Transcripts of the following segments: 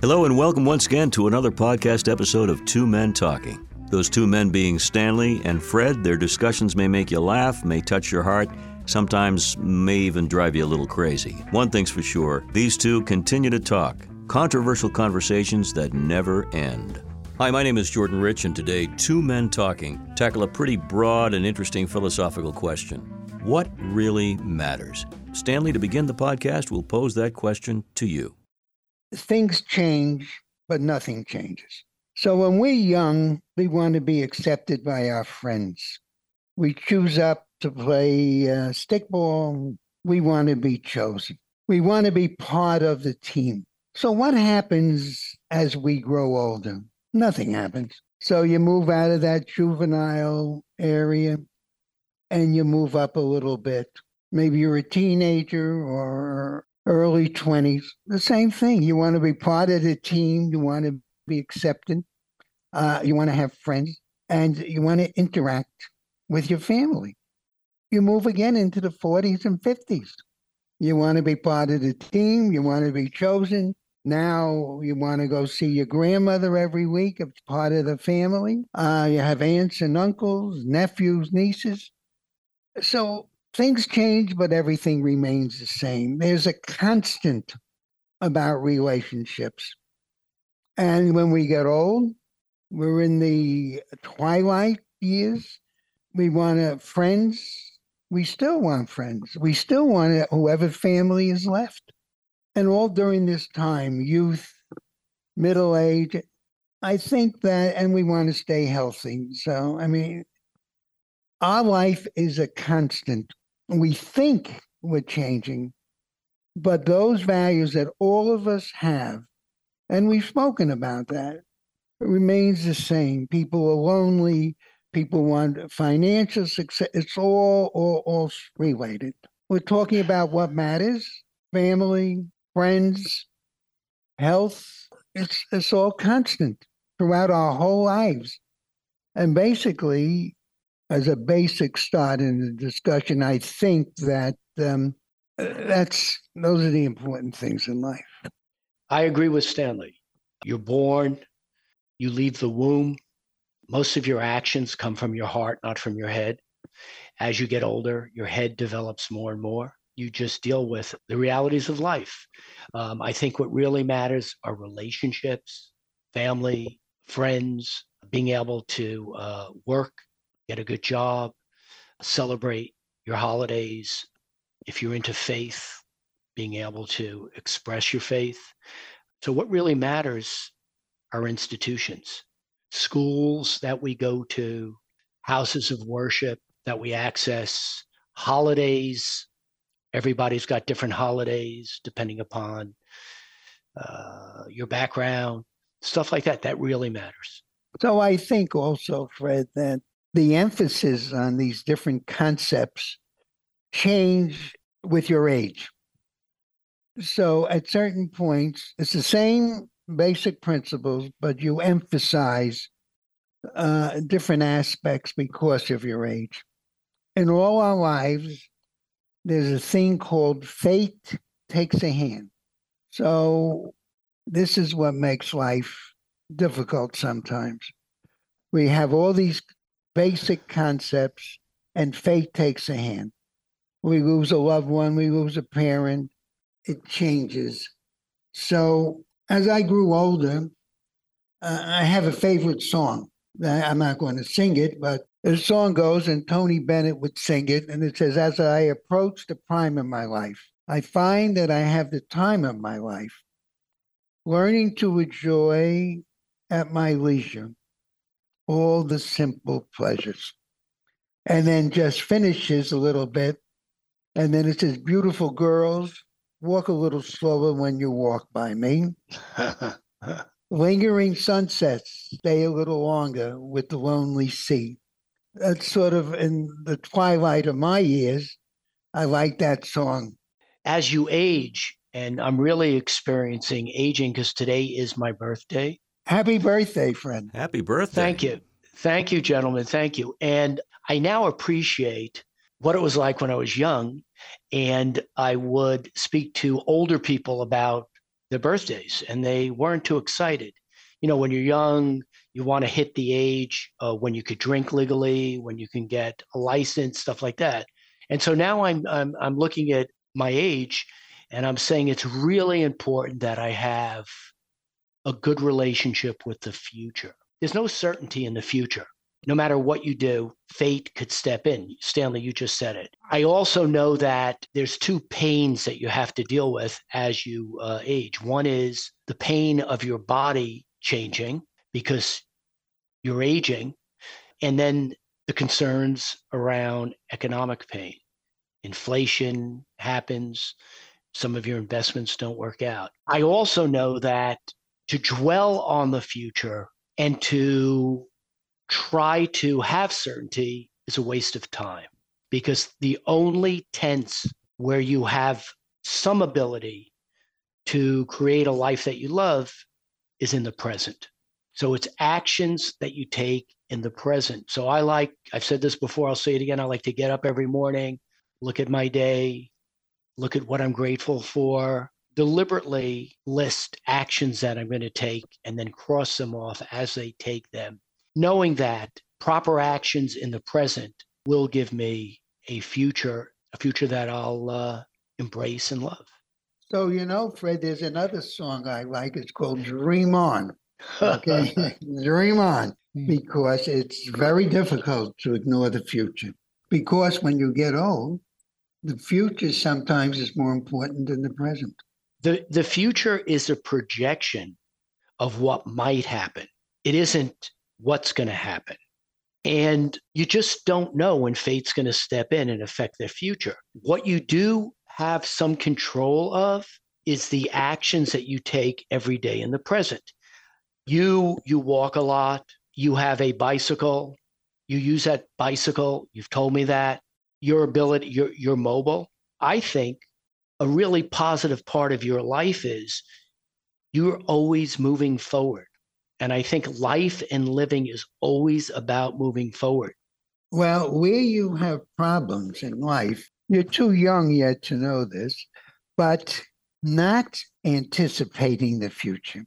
Hello, and welcome once again to another podcast episode of Two Men Talking. Those two men being Stanley and Fred, their discussions may make you laugh, may touch your heart, sometimes may even drive you a little crazy. One thing's for sure these two continue to talk, controversial conversations that never end. Hi, my name is Jordan Rich, and today, Two Men Talking tackle a pretty broad and interesting philosophical question What really matters? Stanley, to begin the podcast, will pose that question to you. Things change, but nothing changes. So when we're young, we want to be accepted by our friends. We choose up to play uh, stickball. We want to be chosen. We want to be part of the team. So what happens as we grow older? Nothing happens. So you move out of that juvenile area and you move up a little bit. Maybe you're a teenager or early 20s. The same thing. You want to be part of the team. You want to be accepted. Uh, you want to have friends and you want to interact with your family. You move again into the 40s and 50s. You want to be part of the team. You want to be chosen. Now you want to go see your grandmother every week. It's part of the family. Uh, you have aunts and uncles, nephews, nieces. So things change, but everything remains the same. There's a constant about relationships. And when we get old, we're in the twilight years. We want friends. We still want friends. We still want whoever family is left. And all during this time, youth, middle age, I think that, and we want to stay healthy. So, I mean, our life is a constant. We think we're changing, but those values that all of us have, and we've spoken about that, remains the same. People are lonely. People want financial success. It's all, all, all related. We're talking about what matters family, friends, health. It's, it's all constant throughout our whole lives. And basically, as a basic start in the discussion, I think that um, that's those are the important things in life. I agree with Stanley. You're born, you leave the womb. Most of your actions come from your heart, not from your head. As you get older, your head develops more and more. You just deal with the realities of life. Um, I think what really matters are relationships, family, friends, being able to uh, work, get a good job, celebrate your holidays. If you're into faith, being able to express your faith. So, what really matters our institutions, schools that we go to, houses of worship that we access, holidays. Everybody's got different holidays depending upon uh, your background, stuff like that. That really matters. So I think also, Fred, that the emphasis on these different concepts change with your age. So at certain points, it's the same basic principles, but you emphasize uh, different aspects because of your age. In all our lives, there's a thing called fate takes a hand. So, this is what makes life difficult sometimes. We have all these basic concepts, and fate takes a hand. We lose a loved one, we lose a parent, it changes. So, as I grew older, uh, I have a favorite song. I'm not going to sing it, but the song goes, and Tony Bennett would sing it, and it says, As I approach the prime of my life, I find that I have the time of my life, learning to enjoy at my leisure all the simple pleasures. And then just finishes a little bit. And then it says, Beautiful girls, walk a little slower when you walk by me. Lingering sunsets, stay a little longer with the lonely sea. That's sort of in the twilight of my years. I like that song. As you age, and I'm really experiencing aging because today is my birthday. Happy birthday, friend. Happy birthday. Thank you. Thank you, gentlemen. Thank you. And I now appreciate what it was like when I was young and I would speak to older people about their birthdays and they weren't too excited. You know, when you're young, you want to hit the age uh, when you could drink legally, when you can get a license, stuff like that. And so now I'm, I'm, I'm looking at my age and I'm saying it's really important that I have a good relationship with the future. There's no certainty in the future. No matter what you do, fate could step in. Stanley, you just said it. I also know that there's two pains that you have to deal with as you uh, age. One is the pain of your body changing because you're aging, and then the concerns around economic pain. Inflation happens, some of your investments don't work out. I also know that to dwell on the future and to try to have certainty is a waste of time because the only tense where you have some ability to create a life that you love is in the present. So it's actions that you take in the present. So I like, I've said this before, I'll say it again. I like to get up every morning, look at my day, look at what I'm grateful for, deliberately list actions that I'm going to take, and then cross them off as they take them, knowing that proper actions in the present will give me a future, a future that I'll uh, embrace and love. So, you know, Fred, there's another song I like. It's called Dream On. Okay, dream on hmm. because it's very difficult to ignore the future. Because when you get old, the future sometimes is more important than the present. The the future is a projection of what might happen. It isn't what's going to happen. And you just don't know when fate's going to step in and affect their future. What you do have some control of is the actions that you take every day in the present. You you walk a lot, you have a bicycle, you use that bicycle, you've told me that your ability, you're, you're mobile. I think a really positive part of your life is you're always moving forward. And I think life and living is always about moving forward. Well, where you have problems in life, you're too young yet to know this, but not anticipating the future.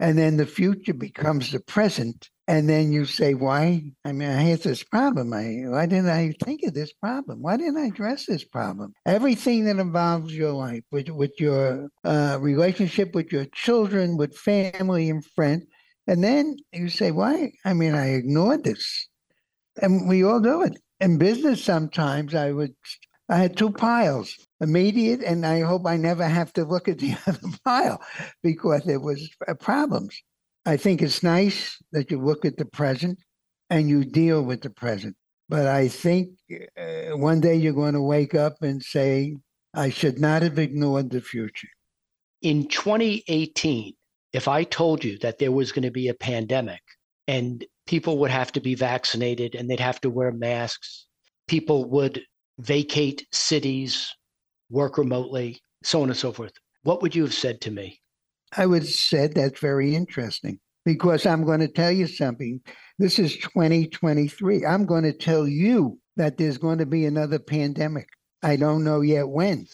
And then the future becomes the present and then you say, why? I mean, I had this problem. I, why didn't I think of this problem? Why didn't I address this problem? Everything that involves your life, with, with your uh, relationship with your children, with family and friends. And then you say, why? I mean, I ignored this. And we all do it. In business, sometimes I would, I had two piles immediate, and I hope I never have to look at the other pile because there was uh, problems. I think it's nice that you look at the present and you deal with the present. But I think uh, one day you're going to wake up and say, I should not have ignored the future. In 2018, if I told you that there was going to be a pandemic and people would have to be vaccinated and they'd have to wear masks, people would vacate cities, work remotely, so on and so forth, what would you have said to me? I would have said that's very interesting because I'm going to tell you something. This is 2023. I'm going to tell you that there's going to be another pandemic. I don't know yet when,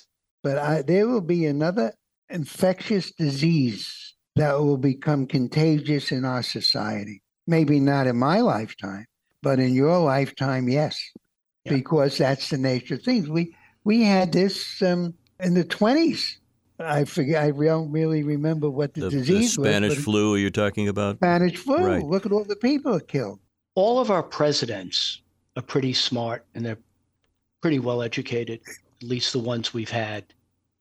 but I, there will be another infectious disease that will become contagious in our society. Maybe not in my lifetime, but in your lifetime, yes, yeah. because that's the nature of things. We we had this um, in the 20s I forget. I don't really remember what the, the disease the Spanish was, flu Are you're talking about. Spanish flu. Right. Look at all the people it killed. All of our presidents are pretty smart and they're pretty well educated. At least the ones we've had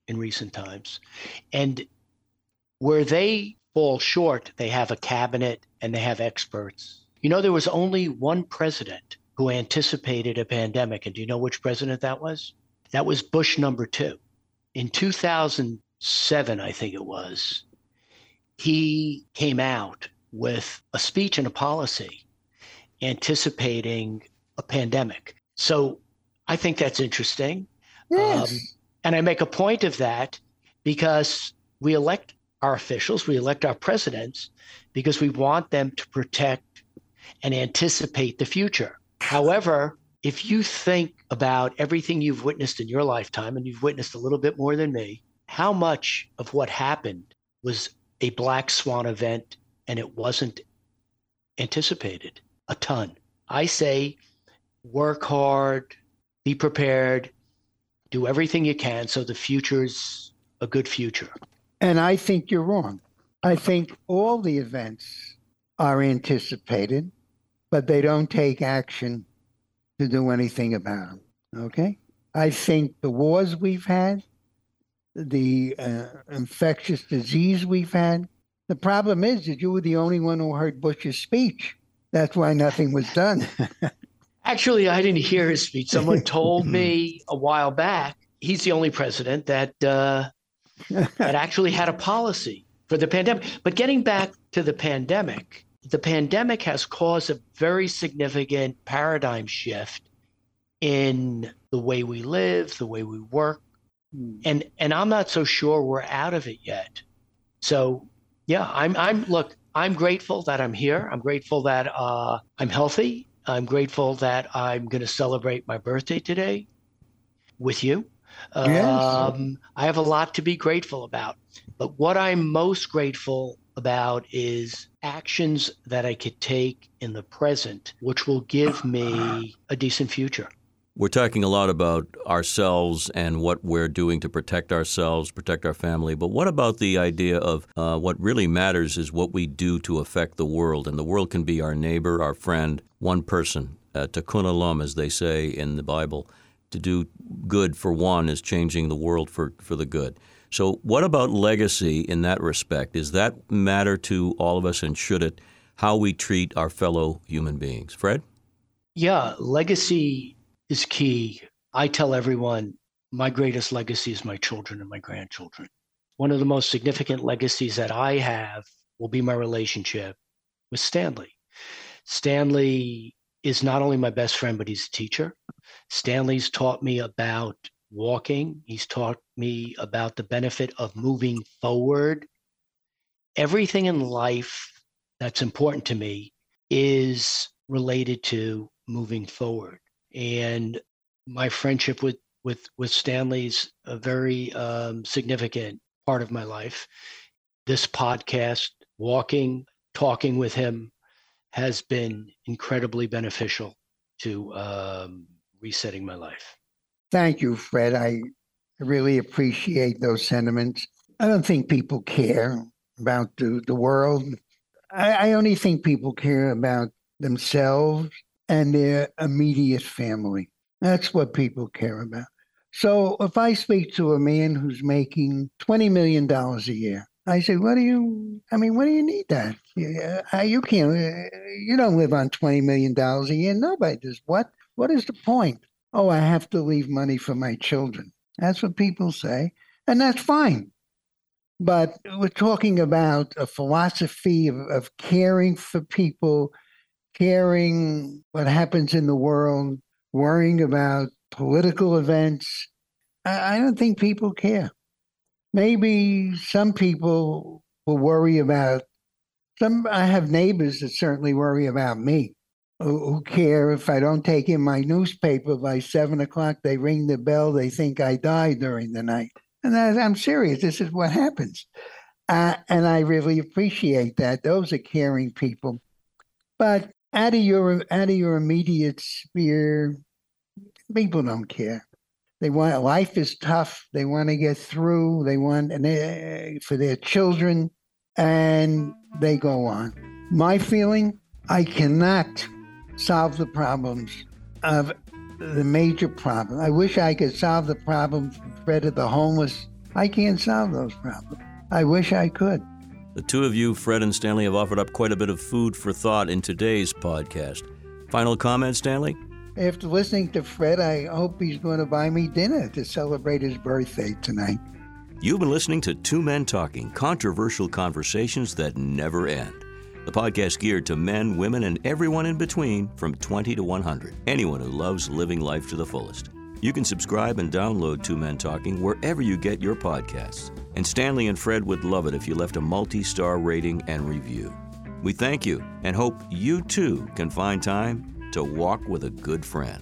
in recent times, and where they fall short, they have a cabinet and they have experts. You know, there was only one president who anticipated a pandemic, and do you know which president that was? That was Bush number two in 2007, I think it was, he came out with a speech and a policy anticipating a pandemic. So I think that's interesting. Yes. Um, and I make a point of that because we elect our officials, we elect our presidents because we want them to protect and anticipate the future. However, if you think about everything you've witnessed in your lifetime, and you've witnessed a little bit more than me, how much of what happened was a black swan event and it wasn't anticipated a ton. I say work hard, be prepared, do everything you can so the future's a good future. And I think you're wrong. I think all the events are anticipated, but they don't take action to do anything about them. Okay? I think the wars we've had, the uh, infectious disease we've had, the problem is that you were the only one who heard Bush's speech. That's why nothing was done. Actually, I didn't hear his speech. Someone told me a while back he's the only president that uh, that actually had a policy for the pandemic. But getting back to the pandemic, the pandemic has caused a very significant paradigm shift in the way we live, the way we work. Hmm. And and I'm not so sure we're out of it yet. So yeah, I'm I'm look, I'm grateful that I'm here. I'm grateful that uh, I'm healthy. I'm grateful that I'm going to celebrate my birthday today with you. Yes. Um, I have a lot to be grateful about. But what I'm most grateful about is actions that I could take in the present, which will give me a decent future. We're talking a lot about ourselves and what we're doing to protect ourselves, protect our family. But what about the idea of uh, what really matters is what we do to affect the world? And the world can be our neighbor, our friend, one person. Uh, tikkun olam, as they say in the Bible. To do good for one is changing the world for, for the good. So, what about legacy in that respect? Does that matter to all of us, and should it? How we treat our fellow human beings? Fred? Yeah, legacy is key. I tell everyone my greatest legacy is my children and my grandchildren. One of the most significant legacies that I have will be my relationship with Stanley. Stanley is not only my best friend, but he's a teacher. Stanley's taught me about walking, he's taught me about the benefit of moving forward. Everything in life that's important to me is related to moving forward and my friendship with with with Stanley's a very um, significant part of my life. This podcast, walking, talking with him, has been incredibly beneficial to um, resetting my life. Thank you, Fred. I really appreciate those sentiments. I don't think people care about the, the world. I, I only think people care about themselves and their immediate family. That's what people care about. So if I speak to a man who's making $20 million a year, I say, what do you, I mean, what do you need that? You can't, you don't live on $20 million a year. Nobody does. What? What is the point? Oh, I have to leave money for my children. That's what people say. And that's fine. But we're talking about a philosophy of, of caring for people caring what happens in the world, worrying about political events. I, I don't think people care. Maybe some people will worry about some. I have neighbors that certainly worry about me who, care if I don't take in my newspaper by seven o'clock. They ring the bell. They think I died during the night. And I, I'm serious. This is what happens. Uh, and I really appreciate that. Those are caring people. But out of your out of your immediate sphere, people don't care. They want life is tough. They want to get through. They want and they, for their children, and they go on. My feeling, I cannot solve the problems of the major problem. I wish I could solve the problem, Fred, of the homeless. I can't solve those problems. I wish I could. The two of you, Fred and Stanley, have offered up quite a bit of food for thought in today's podcast. Final comment, Stanley? After listening to Fred, I hope he's going to buy me dinner to celebrate his birthday tonight. You've been listening to Two Men Talking, controversial conversations that never end. The podcast geared to men, women, and everyone in between from 20 to 100. Anyone who loves living life to the fullest. You can subscribe and download Two Men Talking wherever you get your podcasts. And Stanley and Fred would love it if you left a multi star rating and review. We thank you and hope you too can find time to walk with a good friend.